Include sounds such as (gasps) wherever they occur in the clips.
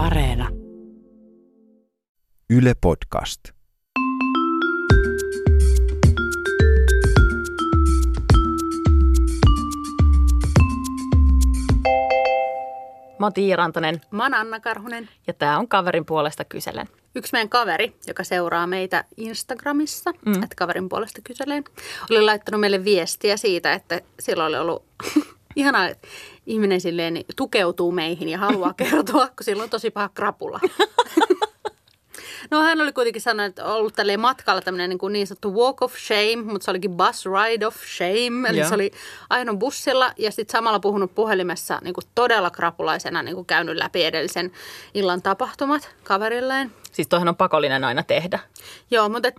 Areena. Yle Podcast. Mä oon Tiia Rantanen Mä oon Anna Karhunen. ja tää on kaverin puolesta kyselen. Yksi meidän kaveri, joka seuraa meitä Instagramissa, mm. että kaverin puolesta kyseleen, oli laittanut meille viestiä siitä, että sillä oli ollut ihanaa, että ihminen silleen tukeutuu meihin ja haluaa (laughs) kertoa, kun sillä on tosi paha krapula. (laughs) No hän oli kuitenkin sanonut, että ollut tälleen matkalla tämmöinen niin, kuin niin sanottu walk of shame, mutta se olikin bus ride of shame. Eli Joo. se oli ainoa bussilla ja sitten samalla puhunut puhelimessa niin kuin todella krapulaisena niin kuin käynyt läpi edellisen illan tapahtumat kaverilleen. Siis toihan on pakollinen aina tehdä. Joo, mutta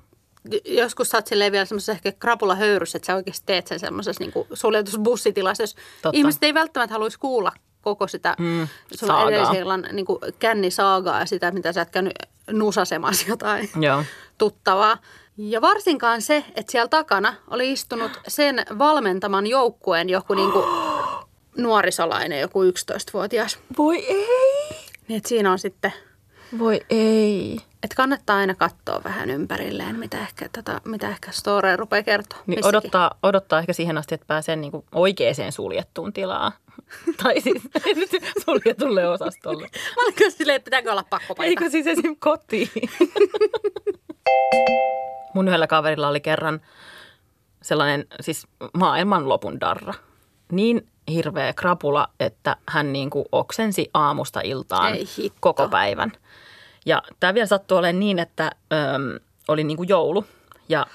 joskus sä oot vielä semmoisessa ehkä krapula höyryssä, että sä oikeasti teet sen semmoisessa niin suljetussa bussitilassa, jos Totta. ihmiset ei välttämättä haluaisi kuulla koko sitä mm, saagaa. edellisen niin kuin kännisaagaa ja sitä, mitä sä et käynyt nusasemassa jotain Joo. tuttavaa. Ja varsinkaan se, että siellä takana oli istunut sen valmentaman joukkueen joku niin kuin (gasps) nuorisolainen, joku 11-vuotias. Voi ei. Niin että siinä on sitten, Voi ei. että kannattaa aina katsoa vähän ympärilleen, mitä ehkä, tota, mitä ehkä story rupeaa kertoa. Niin missäkin. odottaa, odottaa ehkä siihen asti, että pääsee niinku oikeaan suljettuun tilaan. (laughs) tai siis (laughs) nyt suljetulle osastolle. (laughs) Mä olin kyllä silleen, että pitääkö olla pakkopaita. Eikö siis esim. kotiin? Mun yhdellä kaverilla oli kerran sellainen siis maailmanlopun darra. Niin hirveä krapula, että hän niin kuin oksensi aamusta iltaan koko päivän. Ja tämä vielä sattui olemaan niin, että äm, oli niin kuin joulu. Ja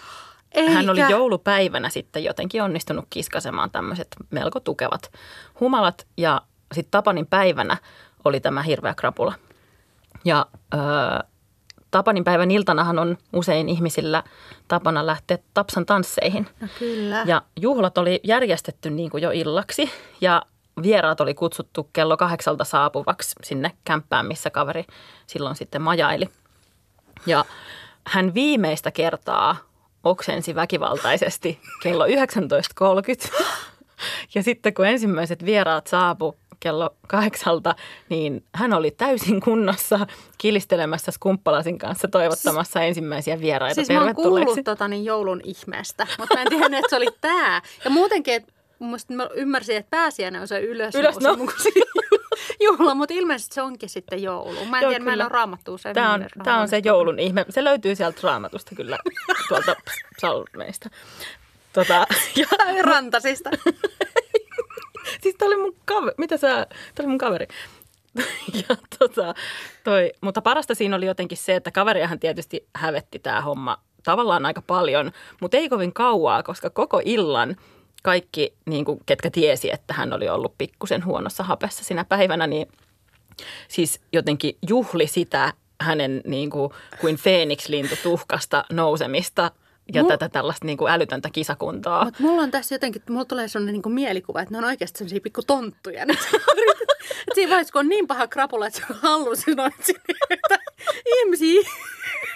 Eikä. hän oli joulupäivänä sitten jotenkin onnistunut kiskasemaan tämmöiset melko tukevat humalat. Ja sitten Tapanin päivänä oli tämä hirveä krapula. Ja ö, Tapanin päivän iltanahan on usein ihmisillä tapana lähteä Tapsan tansseihin. No kyllä. Ja juhlat oli järjestetty niin kuin jo illaksi ja vieraat oli kutsuttu kello kahdeksalta saapuvaksi sinne kämppään, missä kaveri silloin sitten majaili. Ja hän viimeistä kertaa oksensi väkivaltaisesti kello 19.30. (gasps) Ja sitten kun ensimmäiset vieraat saapu kello kahdeksalta, niin hän oli täysin kunnossa kilistelemässä skumppalasin kanssa toivottamassa ensimmäisiä vieraita siis mä oon tervetulleeksi. kuullut tota, niin joulun ihmeestä, mutta mä en tiennyt, että se oli tää. Ja muutenkin, että mun mä ymmärsin, että pääsiäinen on se ylös, Ylösnousu. (laughs) juhla, mutta ilmeisesti se onkin sitten joulu. Mä en Joo, tiedä, mä en kyllä. ole raamattua sen Tämä on, tämä on se joulun ihme. Se löytyy sieltä raamatusta kyllä tuolta salmeista. Tota, ja, (laughs) rantasista. (laughs) (laughs) siis tämä oli mun kaveri. Mitä sä, tämä oli mun kaveri. Ja tota, toi, mutta parasta siinä oli jotenkin se, että kaveriahan tietysti hävetti tämä homma tavallaan aika paljon, mutta ei kovin kauaa, koska koko illan kaikki, niin kuin, ketkä tiesi, että hän oli ollut pikkusen huonossa hapessa sinä päivänä, niin siis jotenkin juhli sitä hänen niin kuin, kuin Phoenix-lintu tuhkasta nousemista ja Mul- tätä tällaista niin kuin älytöntä kisakuntaa. Mutta mulla on tässä jotenkin, mulla tulee sellainen niin mielikuva, että ne on oikeasti sellaisia pikku tonttuja. (laughs) Siinä vaiheessa, kun on niin paha krapula, että se halusi noita sinne ihmisiä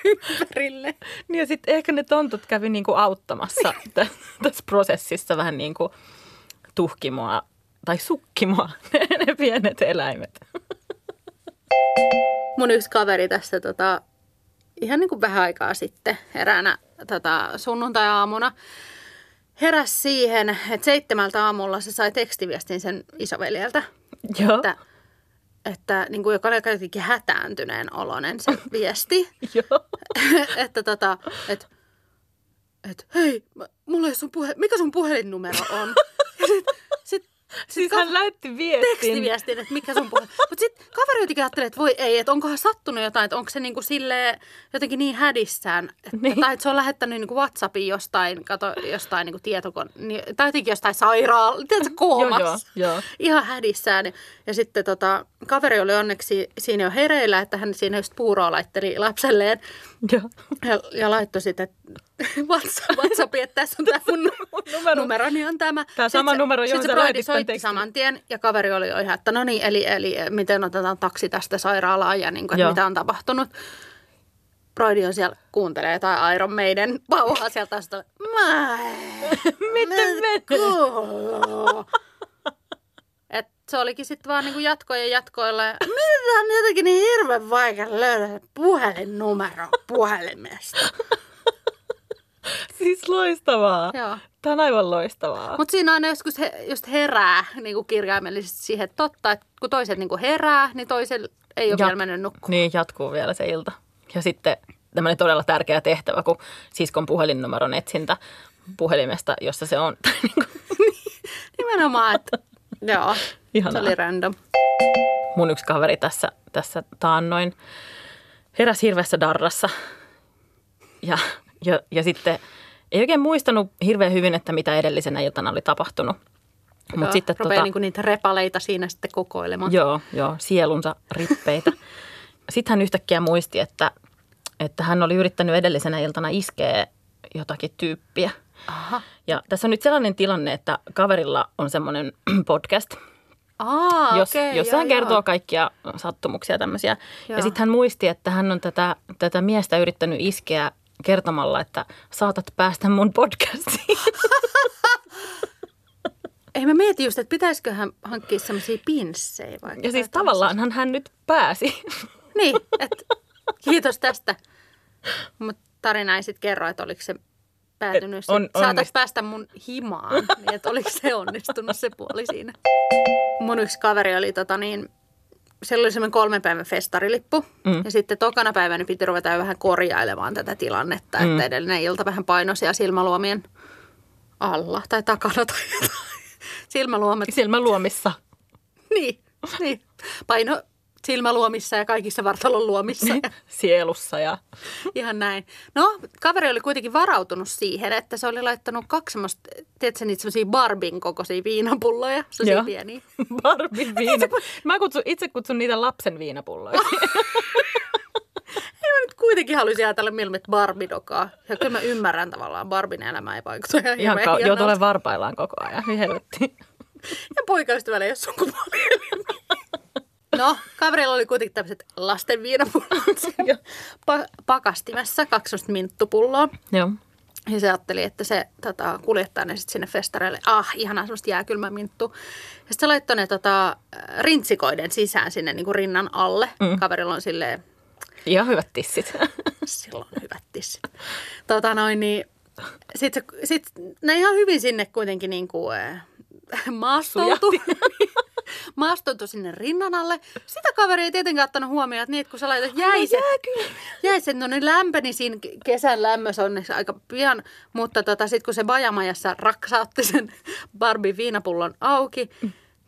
ympärille. Niin ja sitten ehkä ne tontut kävi niinku auttamassa (laughs) tä- tässä prosessissa vähän niin kuin tuhkimoa tai sukkimoa (laughs) ne, ne pienet eläimet. Mun yksi kaveri tässä tota, ihan niin kuin vähän aikaa sitten eräänä tota, sunnuntai-aamuna heräsi siihen, että seitsemältä aamulla se sai tekstiviestin sen isoveljeltä, Joo, että, että niin kuin, joka oli jotenkin hätääntyneen oloinen se (laughs) viesti. joo. (laughs) että tota, että et, hei, mulla ei sun puhe, mikä sun puhelinnumero on? (laughs) Ja sit, Siis ka- hän lähetti viestin. tekstiviestin, että mikä sun puhe. Mutta sitten kaveri jotenkin ajattelee, että voi ei, että onkohan sattunut jotain, että onko se niinku silleen jotenkin niin hädissään. Että, Niin. Tai että se on lähettänyt niinku Whatsappiin jostain, kato, jostain niinku tietokon, niin, tai jotenkin jostain sairaala, tiedätkö, koomassa. (laughs) Joo, joo. Ihan hädissään. Ja sitten tota, kaveri oli onneksi siinä jo hereillä, että hän siinä just puuroa laitteli lapselleen. (laughs) joo. Ja, ja laittoi sitten WhatsApp, WhatsAppiin, että tässä on tämä (laughs) mun numero. numeroni on tämä. Tämä sama numero, johon Sitten sä se broidi soitti tekstin. saman tien ja kaveri oli jo ihan, että no niin, eli, eli miten otetaan taksi tästä sairaalaan ja niin kuin, että Joo. mitä on tapahtunut. Broidi on siellä, kuuntelee jotain Iron Maiden pauhaa sieltä. Mä (laughs) Miten menee? kuuluu. Se olikin sitten vaan niinku jatkojen jatkoilla. (laughs) Ja mitä on jotenkin niin hirveän vaikea löydä puhelinnumero puhelimesta. (laughs) Siis loistavaa. Joo. Tämä on aivan loistavaa. Mutta siinä aina joskus he, just herää niin kuin kirjaimellisesti siihen, että totta, että kun toiset niin kuin herää, niin toisella ei ole Ja- vielä mennyt nukkumaan. Niin, jatkuu vielä se ilta. Ja sitten tämmöinen todella tärkeä tehtävä, kun siskon puhelinnumeron etsintä puhelimesta, jossa se on. Tai (laughs) niin kuin, Nimenomaan, että joo, se Ihanaa. oli random. mun yksi kaveri tässä, tässä taannoin heräsi hirveässä darrassa. Ja, ja, ja sitten ei oikein muistanut hirveän hyvin, että mitä edellisenä iltana oli tapahtunut. Mutta Joo, sitten rupeaa tota, niinku niitä repaleita siinä sitten kokoilemaan. Joo, joo, sielunsa rippeitä. (laughs) Sitten hän yhtäkkiä muisti, että, että hän oli yrittänyt edellisenä iltana iskeä jotakin tyyppiä. Aha. Ja tässä on nyt sellainen tilanne, että kaverilla on semmoinen (clears throat) podcast, Aa, jos, okei, jossa joo, hän kertoo joo. kaikkia sattumuksia tämmöisiä. Joo. Ja sitten hän muisti, että hän on tätä, tätä miestä yrittänyt iskeä kertomalla, että saatat päästä mun podcastiin. (laughs) Ei mä mietin just, että pitäisikö hän hankkia semmoisia pinssejä vaikka. Ja siis tai tavallaan hän nyt pääsi. Niin, että kiitos tästä. Mutta tarina ei sitten kerro, että oliko se päätynyt. Se, on- saatat onnist- päästä mun himaan, (laughs) niin että oliko se onnistunut se puoli siinä. Mun yksi kaveri oli tota niin, siellä oli semmoinen kolmen päivän festarilippu. Mm. Ja sitten tokana päivänä piti ruveta jo vähän korjailemaan tätä tilannetta, mm. että edellinen ilta vähän painoi siellä silmäluomien alla tai takana tai jotain. (laughs) Silmäluomet Silmäluomissa. niin, niin. Paino silmäluomissa ja kaikissa vartalon luomissa. Ja Sielussa ja ihan näin. No, kaveri oli kuitenkin varautunut siihen, että se oli laittanut kaksi semmoista, tiedätkö niitä semmoisia Barbin kokoisia viinapulloja, semmoisia pieniä. (laughs) Barbin viina. Mä kutsun, itse kutsun niitä lapsen viinapulloja. (laughs) Ei mä nyt kuitenkin haluaisin ajatella mieluummin Barbidokaa. Ja kyllä mä ymmärrän tavallaan, Barbin elämä ei vaikuta ihan Ihan kau- joo, tuolle varpaillaan koko ajan. Niin Helvetti. Ja poikaystävällä ei ole sukupuolielimia. No, kaverilla oli kuitenkin tämmöiset lasten viinapullot pa- pakastimessa, kaksi semmoista minttupulloa. Joo. Ja se ajatteli, että se tota, kuljettaa ne sitten sinne festareille. Ah, ihanaa semmoista jääkylmä minttu. Ja sitten se laittoi ne tota, rintsikoiden sisään sinne niin kuin rinnan alle. Mm. Kaverilla on silleen, Ihan hyvät tissit. (laughs) silloin hyvät tissit. Tota noin, niin sitten sit, ne ihan hyvin sinne kuitenkin niin kuin, äh, maastoutui. (laughs) maastoutui sinne rinnan alle. Sitä kaveri ei tietenkään ottanut huomioon, että, niin, että kun sä laitat jäiset, jäiset, no ne lämpeni siinä kesän lämmössä onneksi aika pian, mutta tota, sitten kun se bajamajassa raksautti sen Barbie viinapullon auki,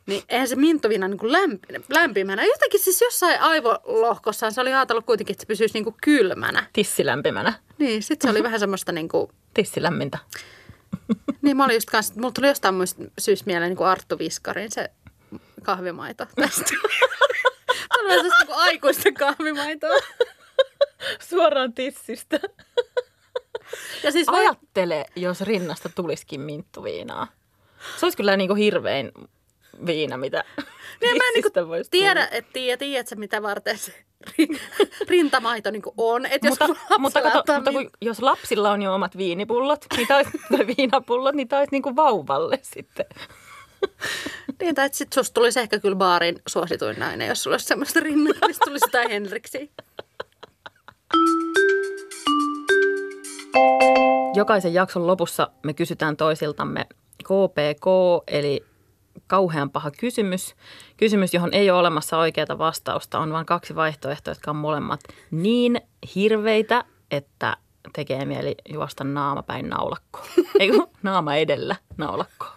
niin eihän se minttuviina niin kuin lämpi, lämpimänä. Jotenkin siis jossain aivolohkossaan se oli ajatellut kuitenkin, että se pysyisi niin kuin kylmänä. Tissi lämpimänä. Niin, sitten se oli vähän semmoista niin kuin, Tissi lämmintä. niin mä olin just kanssa, mulla tuli jostain muista syystä mieleen niin kuin Arttu Viskarin se kahvimaito tästä. Niin kuin aikuisten kahvimaitoa. Suoraan tissistä. Ja siis voi, Ajattele, jos rinnasta tulisikin minttuviinaa. Se olisi kyllä niinku hirvein viina, mitä niin mä en niin kuin voisi tiedä, tulla. että tiedä, tiedätkö mitä varten se ri- rintamaito niin kuin on. Että jos Mutta, mutta, kato, mutta kun, jos lapsilla on jo omat viinipullot, niin tai viinapullot, niin taisi niinku vauvalle sitten. (laughs) Niin, tai sitten susta tulisi ehkä kyllä baarin suosituin nainen, jos sulla olisi semmoista rinnalla, mistä tulisi jotain Henriksiä. Jokaisen jakson lopussa me kysytään toisiltamme KPK, eli kauhean paha kysymys. Kysymys, johon ei ole olemassa oikeaa vastausta, on vain kaksi vaihtoehtoa, jotka on molemmat niin hirveitä, että tekee mieli juosta naama päin naulakkoon. (laughs) Ei naama edellä naulakkoon.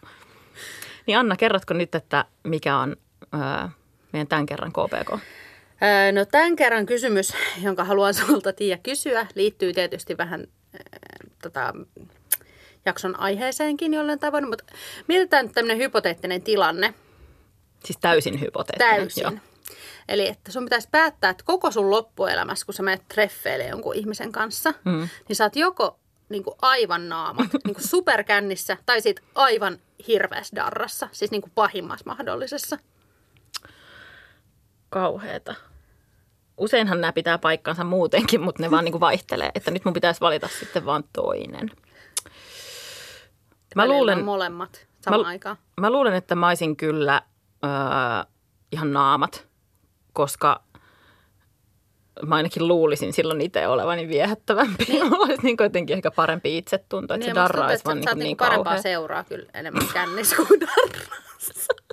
Niin Anna, kerrotko nyt, että mikä on öö, meidän tämän kerran KPK? Öö, No tämän kerran kysymys, jonka haluan sinulta Tiia kysyä, liittyy tietysti vähän äh, tota, jakson aiheeseenkin jollain tavoin, mutta mietitään nyt tämmöinen hypoteettinen tilanne Siis täysin hypoteettinen. täysin. Joo. Eli että sun pitäisi päättää, että koko sun loppuelämässä, kun sä menet treffeille jonkun ihmisen kanssa, mm. niin sä oot joko niin kuin aivan naamat, (laughs) niin kuin superkännissä, tai sit aivan hirveässä darrassa, siis niin kuin pahimmassa mahdollisessa. kauheeta. Useinhan nämä pitää paikkansa muutenkin, mutta ne vaan niin kuin vaihtelee. Että nyt mun pitäisi valita sitten vaan toinen. Mä Välillä luulen, molemmat samaan mä, aikaan. mä luulen, että mä olisin kyllä öö, ihan naamat, koska mä ainakin luulisin silloin itse olevani viehättävämpi. Niin. (laughs) olisi niin jotenkin ehkä parempi itsetunto, että niin, se darra olisi vaan niin, niin parempaa kauhea. seuraa kyllä enemmän kännissä kuin darrassa. (laughs)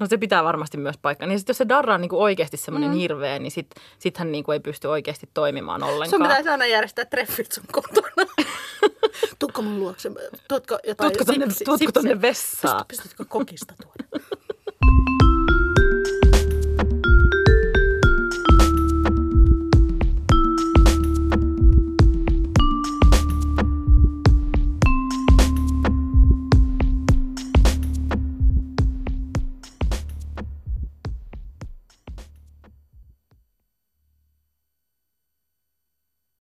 No se pitää varmasti myös paikkaa. Niin sit jos se darra on niin kuin oikeasti semmoinen mm. hirveä, niin sit, sit hän niin kuin ei pysty oikeasti toimimaan ollenkaan. Sun pitäisi aina järjestää treffit sun kotona. (laughs) Tuutko mun luokse? Tuotko jotain tuutko tonne, sipsi, tonne vessaan? Pystytkö kokista tuoda?